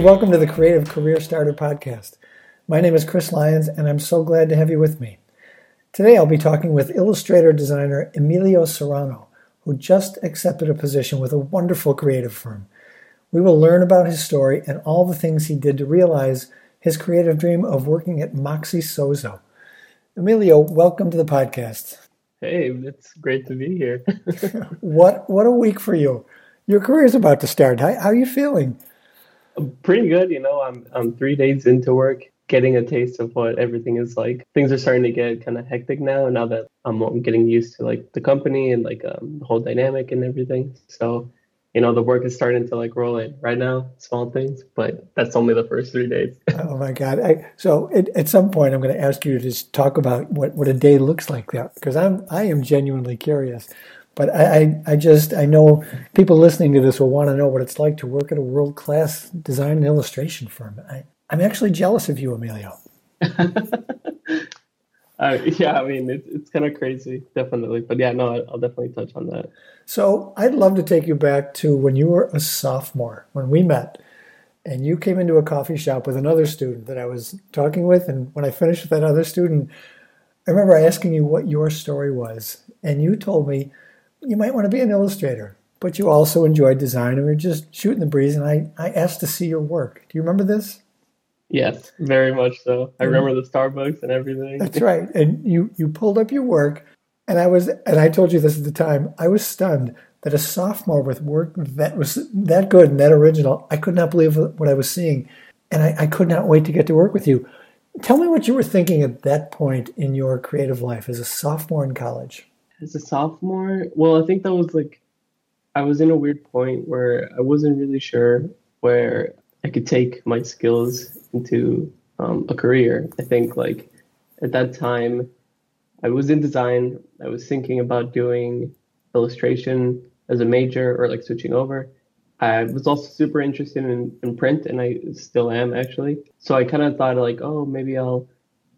welcome to the Creative Career Starter Podcast. My name is Chris Lyons, and I'm so glad to have you with me. Today I'll be talking with illustrator designer Emilio Serrano, who just accepted a position with a wonderful creative firm. We will learn about his story and all the things he did to realize his creative dream of working at Moxie Sozo. Emilio, welcome to the podcast. Hey, it's great to be here. what what a week for you! Your career is about to start. How, how are you feeling? Pretty good. You know, I'm I'm three days into work, getting a taste of what everything is like. Things are starting to get kind of hectic now. Now that I'm getting used to like the company and like um, the whole dynamic and everything. So you know the work is starting to like roll in right now small things but that's only the first three days oh my god I, so at some point i'm going to ask you to just talk about what, what a day looks like there because i'm i am genuinely curious but I, I, I just i know people listening to this will want to know what it's like to work at a world-class design and illustration firm I, i'm actually jealous of you emilio Uh, yeah, I mean, it, it's kind of crazy, definitely. But yeah, no, I'll definitely touch on that. So I'd love to take you back to when you were a sophomore, when we met, and you came into a coffee shop with another student that I was talking with. And when I finished with that other student, I remember asking you what your story was. And you told me you might want to be an illustrator, but you also enjoyed design and we are just shooting the breeze. And I, I asked to see your work. Do you remember this? Yes, very much so. I mm. remember the Starbucks and everything. That's right. And you you pulled up your work, and I was and I told you this at the time. I was stunned that a sophomore with work that was that good and that original. I could not believe what I was seeing, and I, I could not wait to get to work with you. Tell me what you were thinking at that point in your creative life as a sophomore in college. As a sophomore, well, I think that was like I was in a weird point where I wasn't really sure where I could take my skills into um, a career. I think like at that time, I was in design. I was thinking about doing illustration as a major or like switching over. I was also super interested in, in print, and I still am actually. So I kind of thought like, oh, maybe I'll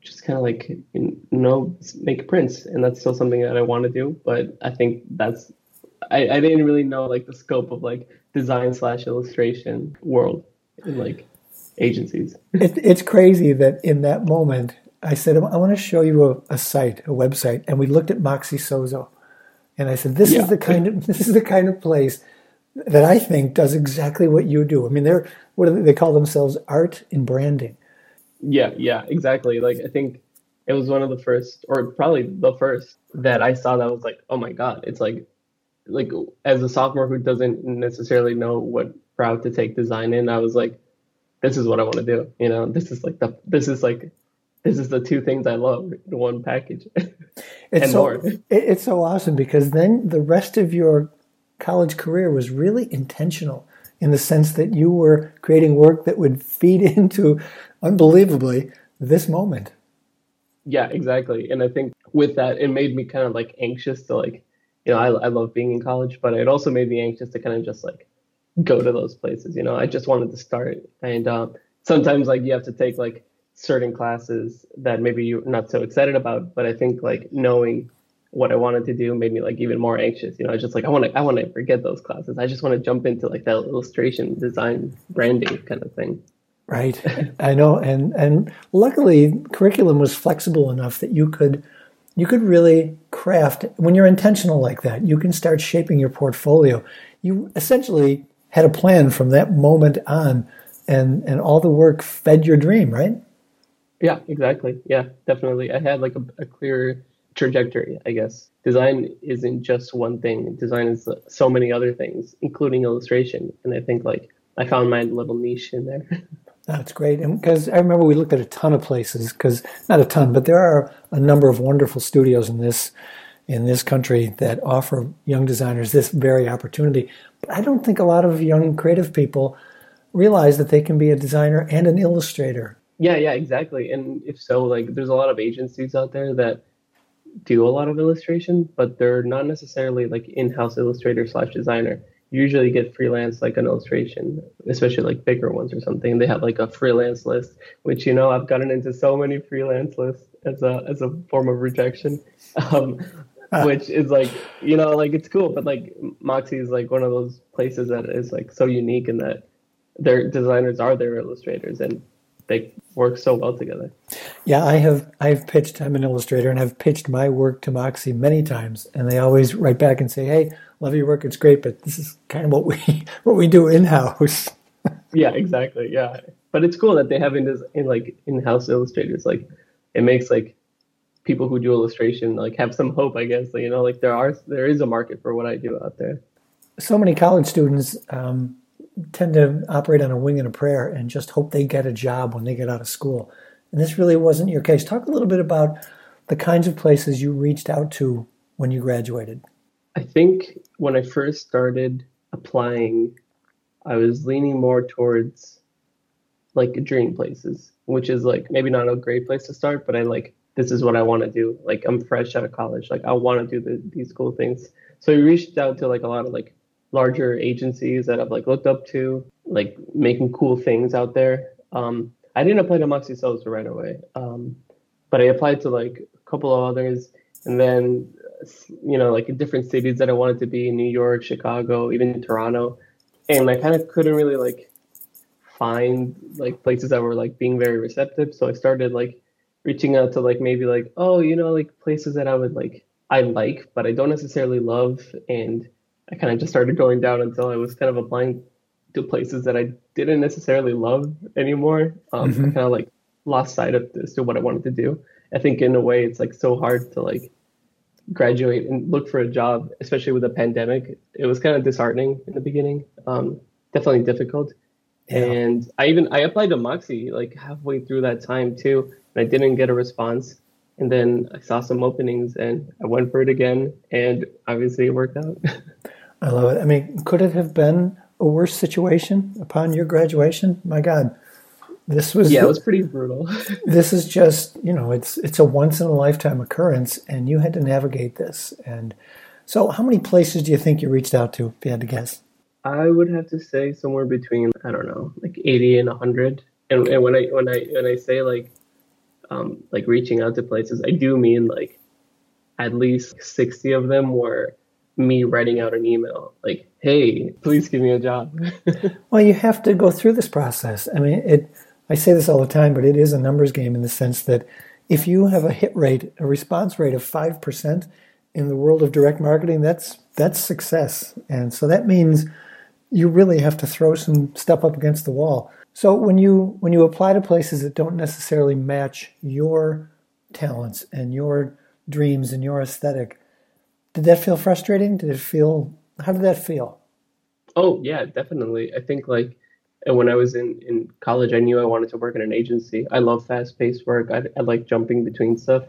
just kind of like you know make prints, and that's still something that I want to do. But I think that's I, I didn't really know like the scope of like design slash illustration world in like agencies. it, it's crazy that in that moment, I said, I want to show you a, a, site, a website. And we looked at Moxie Sozo. And I said, this yeah. is the kind of, this is the kind of place that I think does exactly what you do. I mean, they're, what do they, they call themselves? Art and branding. Yeah, yeah, exactly. Like, I think it was one of the first, or probably the first that I saw that was like, oh my God, it's like, like as a sophomore who doesn't necessarily know what route to take design in, I was like, this is what I want to do. You know, this is like the this is like this is the two things I love in one package. it's so more. it's so awesome because then the rest of your college career was really intentional in the sense that you were creating work that would feed into unbelievably this moment. Yeah, exactly. And I think with that, it made me kind of like anxious to like, you know, I, I love being in college, but it also made me anxious to kind of just like go to those places. You know, I just wanted to start, and um, sometimes like you have to take like certain classes that maybe you're not so excited about. But I think like knowing what I wanted to do made me like even more anxious. You know, I was just like I want to I want to forget those classes. I just want to jump into like that illustration, design, branding kind of thing. Right. I know, and and luckily curriculum was flexible enough that you could you could really craft when you're intentional like that. You can start shaping your portfolio. You essentially had a plan from that moment on, and and all the work fed your dream, right? Yeah, exactly. Yeah, definitely. I had like a, a clear trajectory, I guess. Design isn't just one thing. Design is uh, so many other things, including illustration. And I think like I found my little niche in there. That's great. And because I remember we looked at a ton of places, because not a ton, but there are a number of wonderful studios in this in this country that offer young designers this very opportunity. But I don't think a lot of young creative people realize that they can be a designer and an illustrator. Yeah, yeah, exactly. And if so, like there's a lot of agencies out there that do a lot of illustration, but they're not necessarily like in-house illustrator slash designer. You usually get freelance like an illustration, especially like bigger ones or something. They have like a freelance list, which you know I've gotten into so many freelance lists as a as a form of rejection. Um, which is like you know like it's cool but like moxie is like one of those places that is like so unique in that their designers are their illustrators and they work so well together. Yeah, I have I've pitched I'm an illustrator and I've pitched my work to Moxie many times and they always write back and say, "Hey, love your work, it's great, but this is kind of what we what we do in-house." yeah, exactly. Yeah. But it's cool that they have in this in like in-house illustrators like it makes like people who do illustration like have some hope, I guess. You know, like there are there is a market for what I do out there. So many college students um, tend to operate on a wing and a prayer and just hope they get a job when they get out of school. And this really wasn't your case. Talk a little bit about the kinds of places you reached out to when you graduated. I think when I first started applying, I was leaning more towards like dream places, which is like maybe not a great place to start, but I like this is what I want to do. Like I'm fresh out of college, like I want to do the, these cool things. So I reached out to like a lot of like larger agencies that I've like looked up to, like making cool things out there. Um, I didn't apply to Moxie Sozo right away, um, but I applied to like a couple of others, and then you know like in different cities that I wanted to be in New York, Chicago, even Toronto, and I kind of couldn't really like find like places that were like being very receptive. So I started like reaching out to like maybe like oh you know like places that I would like I like but I don't necessarily love and I kind of just started going down until I was kind of applying to places that I didn't necessarily love anymore. Um, mm-hmm. I kind of like lost sight of as to what I wanted to do. I think in a way it's like so hard to like graduate and look for a job, especially with a pandemic. It was kind of disheartening in the beginning. Um, definitely difficult. Yeah. And I even I applied to Moxie like halfway through that time too, and I didn't get a response. And then I saw some openings and I went for it again, and obviously it worked out. I love it. I mean, could it have been a worse situation upon your graduation? My God, this was yeah, it was pretty brutal. this is just you know, it's it's a once in a lifetime occurrence, and you had to navigate this. And so, how many places do you think you reached out to? If you had to guess, I would have to say somewhere between I don't know, like eighty and hundred. And, and when I when I when I say like um, like reaching out to places, I do mean like at least sixty of them were me writing out an email like, "Hey, please give me a job." well, you have to go through this process. I mean, it. I say this all the time, but it is a numbers game in the sense that if you have a hit rate, a response rate of five percent in the world of direct marketing, that's that's success, and so that means you really have to throw some stuff up against the wall. So when you when you apply to places that don't necessarily match your talents and your dreams and your aesthetic, did that feel frustrating? Did it feel how did that feel? Oh yeah, definitely. I think like when I was in, in college, I knew I wanted to work in an agency. I love fast paced work. I, I like jumping between stuff.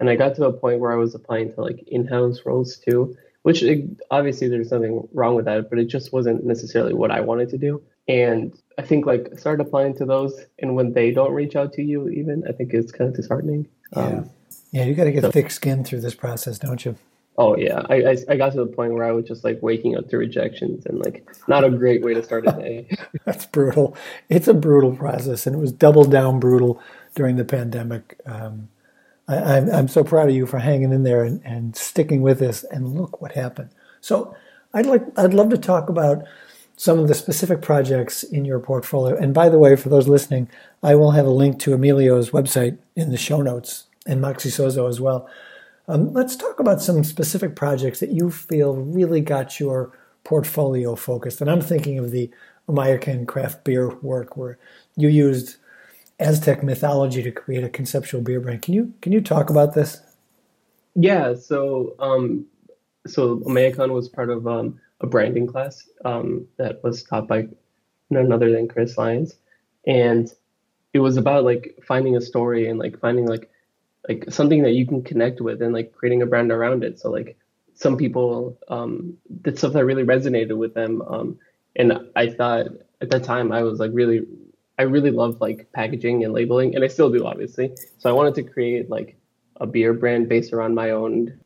And I got to a point where I was applying to like in house roles too, which it, obviously there's nothing wrong with that, but it just wasn't necessarily what I wanted to do. And I think like start applying to those, and when they don't reach out to you, even I think it's kind of disheartening. Yeah, um, yeah, you got to get so, thick skin through this process, don't you? Oh yeah, I, I, I got to the point where I was just like waking up to rejections and like not a great way to start a day. That's brutal. It's a brutal process, and it was double down brutal during the pandemic. Um, I, am I'm, I'm so proud of you for hanging in there and, and sticking with this. And look what happened. So I'd like I'd love to talk about some of the specific projects in your portfolio. And by the way, for those listening, I will have a link to Emilio's website in the show notes and Moxie Sozo as well. Um, let's talk about some specific projects that you feel really got your portfolio focused. And I'm thinking of the American craft beer work where you used Aztec mythology to create a conceptual beer brand. Can you can you talk about this? Yeah, so um, so American was part of um, a branding class um, that was taught by none other than Chris Lyons, and it was about like finding a story and like finding like like something that you can connect with and like creating a brand around it. So like some people um, did stuff that really resonated with them. Um, and I thought at that time I was like really, I really loved like packaging and labeling, and I still do obviously. So I wanted to create like a beer brand based around my own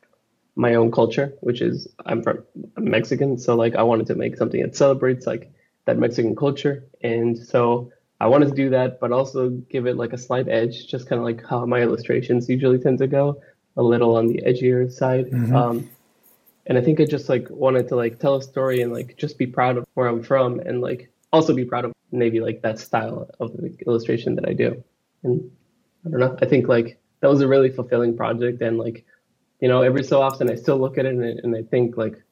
my own culture, which is I'm from I'm Mexican, so like I wanted to make something that celebrates like that Mexican culture, and so I wanted to do that, but also give it like a slight edge, just kind of like how my illustrations usually tend to go, a little on the edgier side. Mm-hmm. Um, and I think I just like wanted to like tell a story and like just be proud of where I'm from and like also be proud of maybe like that style of the illustration that I do. And I don't know. I think like that was a really fulfilling project, and like you know, every so often I still look at it and, and I think like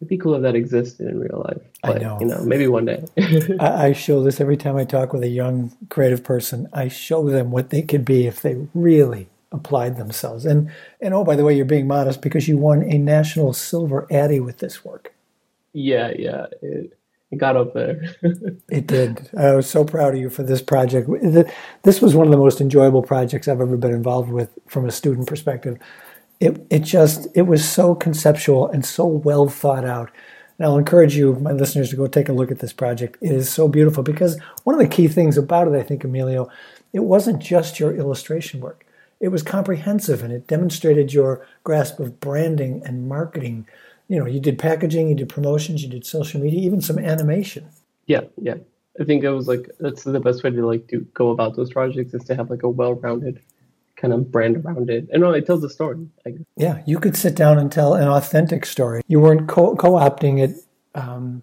it'd be cool if that existed in real life. But, I know. You know, maybe one day. I, I show this every time I talk with a young creative person. I show them what they could be if they really applied themselves. And and oh, by the way, you're being modest because you won a national silver Addy with this work. Yeah, yeah. It, it got up there. it did. I was so proud of you for this project. This was one of the most enjoyable projects I've ever been involved with from a student perspective. It it just it was so conceptual and so well thought out. And I'll encourage you, my listeners, to go take a look at this project. It is so beautiful because one of the key things about it, I think, Emilio, it wasn't just your illustration work. It was comprehensive and it demonstrated your grasp of branding and marketing you know, you did packaging, you did promotions, you did social media, even some animation. Yeah, yeah. I think it was like that's the best way to like to go about those projects is to have like a well-rounded kind of brand around it. And no, it tells a story. Yeah, you could sit down and tell an authentic story. You weren't co- opting it um,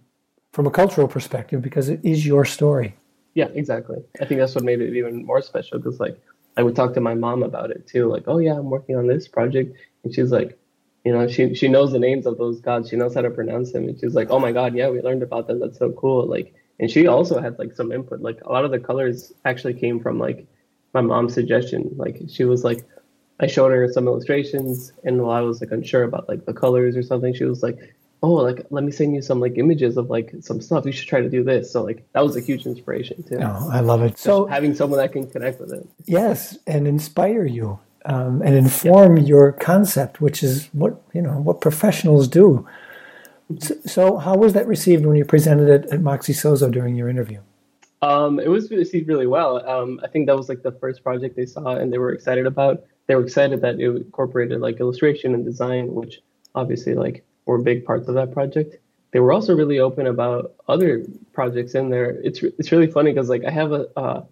from a cultural perspective because it is your story. Yeah, exactly. I think that's what made it even more special because like I would talk to my mom about it too. Like, oh yeah, I'm working on this project, and she's like, you know, she she knows the names of those gods. She knows how to pronounce them, and she's like, "Oh my god, yeah, we learned about them. That's so cool." Like, and she also had like some input. Like, a lot of the colors actually came from like my mom's suggestion. Like, she was like, I showed her some illustrations, and while I was like unsure about like the colors or something, she was like, "Oh, like let me send you some like images of like some stuff. You should try to do this." So like that was a huge inspiration too. Oh, I love it. Just so having someone that can connect with it. Yes, and inspire you um, and inform your concept, which is what you know what professionals do. So, so, how was that received when you presented it at Moxie Sozo during your interview? Um, it was received really well. Um, I think that was like the first project they saw, and they were excited about. They were excited that it incorporated like illustration and design, which obviously like were big parts of that project. They were also really open about other projects in there. It's it's really funny because like I have a uh,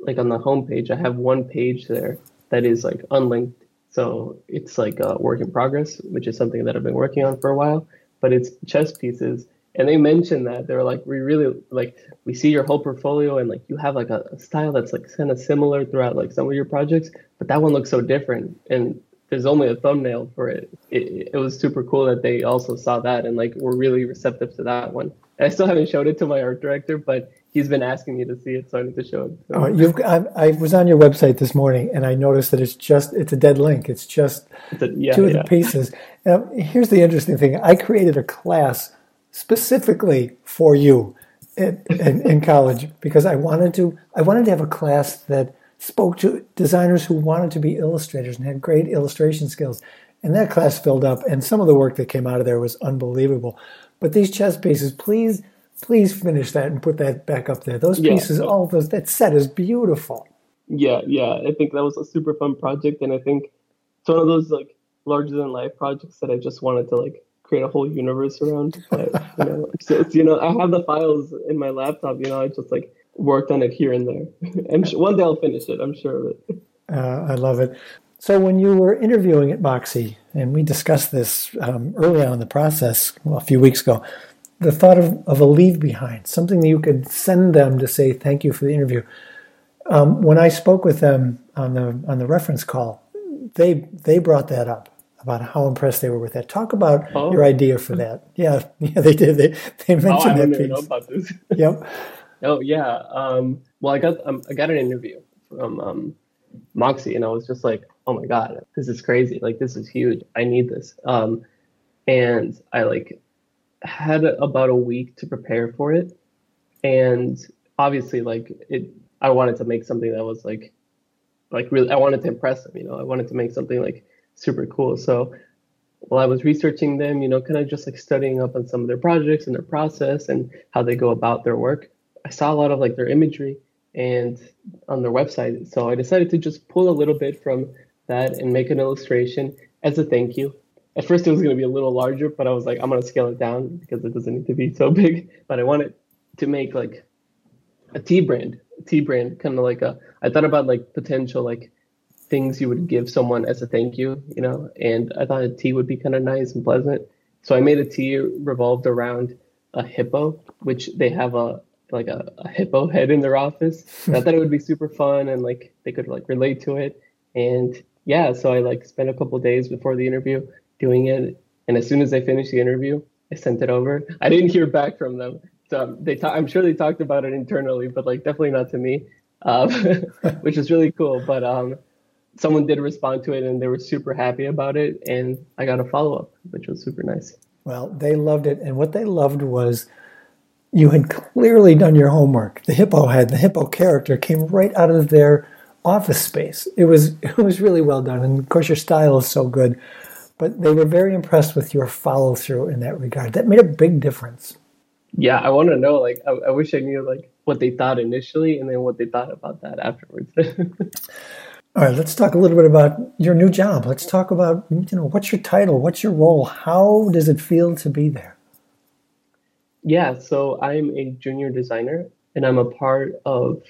like on the homepage, I have one page there that is like unlinked. So it's like a work in progress, which is something that I've been working on for a while. But it's chess pieces, and they mentioned that they're like, we really like we see your whole portfolio, and like you have like a, a style that's like kind of similar throughout like some of your projects, but that one looks so different. And there's only a thumbnail for it. it. It was super cool that they also saw that and like were really receptive to that one. And I still haven't showed it to my art director, but he's been asking me to see it, so I need to show it. Oh, you've, I, I, was on your website this morning, and I noticed that it's just it's a dead link. It's just it's a, yeah, two of yeah. the pieces. Now, here's the interesting thing: I created a class specifically for you in, in, in college because I wanted to. I wanted to have a class that spoke to designers who wanted to be illustrators and had great illustration skills. And that class filled up, and some of the work that came out of there was unbelievable. But these chess pieces, please please finish that and put that back up there. Those pieces, yeah. all those, that set is beautiful. Yeah, yeah. I think that was a super fun project, and I think it's one of those like larger than life projects that I just wanted to like create a whole universe around. But you know, it's, you know, I have the files in my laptop. You know, I just like worked on it here and there. I'm sure, one day I'll finish it. I'm sure of it. Uh, I love it. So when you were interviewing at Moxie, and we discussed this um, early on in the process, well, a few weeks ago, the thought of, of a leave behind, something that you could send them to say thank you for the interview. Um, when I spoke with them on the on the reference call, they they brought that up about how impressed they were with that. Talk about oh. your idea for that. Yeah, yeah, they did. They they oh, mentioned oh, that piece. Know about this. yep. Oh yeah. Um, well, I got um, I got an interview from um, Moxie, and I was just like, oh my god, this is crazy. Like this is huge. I need this. Um, and I like had about a week to prepare for it, and obviously, like it, I wanted to make something that was like, like really, I wanted to impress them. You know, I wanted to make something like super cool. So while I was researching them, you know, kind of just like studying up on some of their projects and their process and how they go about their work, I saw a lot of like their imagery and on their website. So I decided to just pull a little bit from that and make an illustration as a thank you at first it was going to be a little larger, but I was like, I'm going to scale it down because it doesn't need to be so big. But I wanted to make like a tea brand, a tea brand, kind of like a. I thought about like potential like things you would give someone as a thank you, you know, and I thought a tea would be kind of nice and pleasant. So I made a tea revolved around a hippo, which they have a like a, a hippo head in their office. I thought it would be super fun and like they could like relate to it. And yeah, so I like spent a couple days before the interview doing it. And as soon as I finished the interview, I sent it over. I didn't hear back from them. So they, ta- I'm sure they talked about it internally, but like definitely not to me, um, which is really cool. But um, someone did respond to it, and they were super happy about it, and I got a follow up, which was super nice. Well, they loved it, and what they loved was you had clearly done your homework. The hippo head, the hippo character came right out of their office space. It was it was really well done, and of course your style is so good. But they were very impressed with your follow through in that regard. That made a big difference. Yeah, I want to know. Like, I, I wish I knew like what they thought initially, and then what they thought about that afterwards. All right, let's talk a little bit about your new job. Let's talk about you know what's your title, what's your role, how does it feel to be there? Yeah, so I'm a junior designer, and I'm a part of.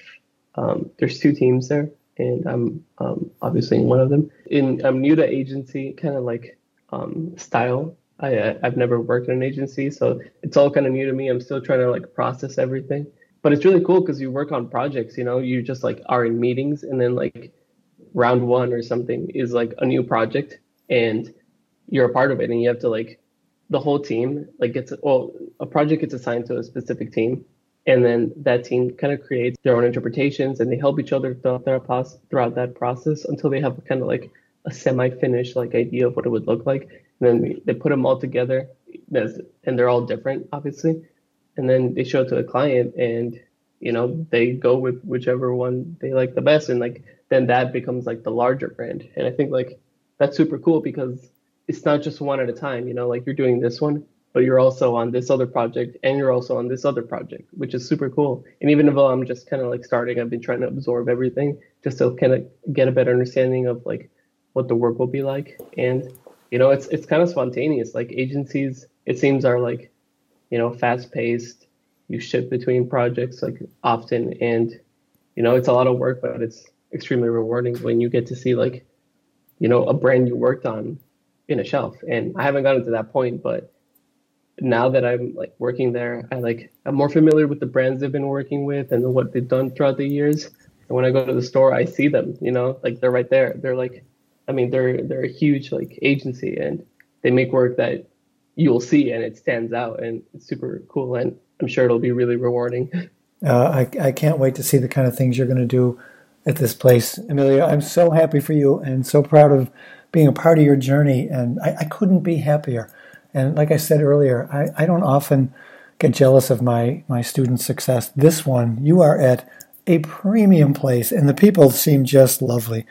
Um, there's two teams there, and I'm um, obviously in one of them. In I'm new to agency, kind of like um, style. I I've never worked in an agency, so it's all kind of new to me. I'm still trying to like process everything, but it's really cool because you work on projects. You know, you just like are in meetings, and then like round one or something is like a new project, and you're a part of it, and you have to like the whole team like gets well a project gets assigned to a specific team and then that team kind of creates their own interpretations and they help each other throughout that process until they have kind of like a semi-finished like idea of what it would look like. And then they put them all together and they're all different obviously. And then they show it to the client and you know they go with whichever one they like the best and like then that becomes like the larger brand and i think like that's super cool because it's not just one at a time, you know, like you're doing this one, but you're also on this other project and you're also on this other project, which is super cool. And even though I'm just kind of like starting, I've been trying to absorb everything just to kind of get a better understanding of like what the work will be like. And, you know, it's, it's kind of spontaneous. Like agencies, it seems are like, you know, fast paced. You shift between projects like often and, you know, it's a lot of work, but it's extremely rewarding when you get to see like, you know, a brand you worked on in a shelf. And I haven't gotten to that point, but now that I'm like working there, I like I'm more familiar with the brands they've been working with and what they've done throughout the years. And when I go to the store, I see them. You know, like they're right there. They're like, I mean, they're they're a huge like agency, and they make work that you'll see and it stands out, and it's super cool. And I'm sure it'll be really rewarding. Uh, I I can't wait to see the kind of things you're going to do at this place, Emilio, I'm so happy for you and so proud of being a part of your journey. And I, I couldn't be happier. And like I said earlier, I, I don't often get jealous of my, my students' success. This one, you are at a premium place, and the people seem just lovely.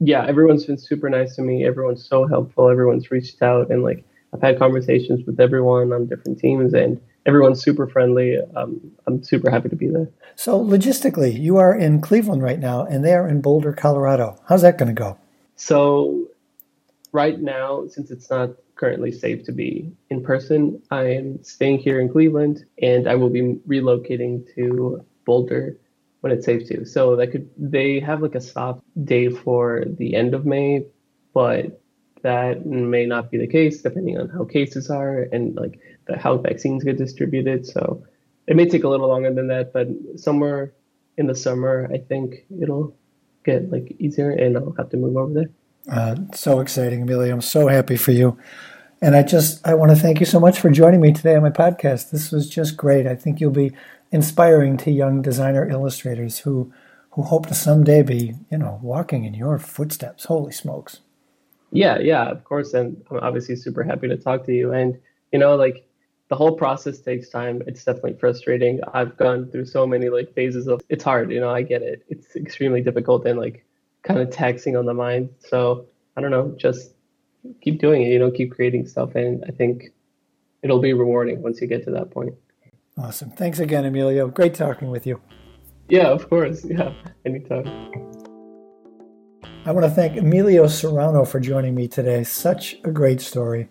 Yeah, everyone's been super nice to me. Everyone's so helpful. Everyone's reached out, and like I've had conversations with everyone on different teams, and everyone's super friendly. Um, I'm super happy to be there. So, logistically, you are in Cleveland right now, and they are in Boulder, Colorado. How's that going to go? So, right now, since it's not currently safe to be in person, I am staying here in Cleveland and I will be relocating to Boulder when it's safe to. So that could they have like a stop day for the end of May, but that may not be the case depending on how cases are and like the, how vaccines get distributed. So it may take a little longer than that, but somewhere in the summer, I think it'll get like easier and I'll have to move over there. Uh, so exciting, Emilio. I'm so happy for you. And I just I want to thank you so much for joining me today on my podcast. This was just great. I think you'll be inspiring to young designer illustrators who who hope to someday be, you know, walking in your footsteps. Holy smokes. Yeah, yeah, of course. And I'm obviously super happy to talk to you. And, you know, like the whole process takes time. It's definitely frustrating. I've gone through so many like phases of it's hard, you know, I get it. It's extremely difficult and like kind of taxing on the mind. So I don't know, just keep doing it, you know, keep creating stuff. And I think it'll be rewarding once you get to that point. Awesome. Thanks again, Emilio. Great talking with you. Yeah, of course. Yeah, anytime. I want to thank Emilio Serrano for joining me today. Such a great story.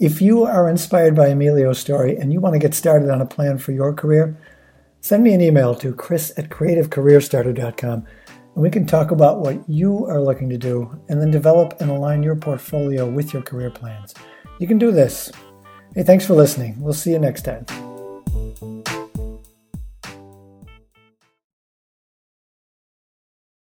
If you are inspired by Emilio's story and you want to get started on a plan for your career, send me an email to chris at creativecareerstarter.com and we can talk about what you are looking to do and then develop and align your portfolio with your career plans. You can do this. Hey, thanks for listening. We'll see you next time.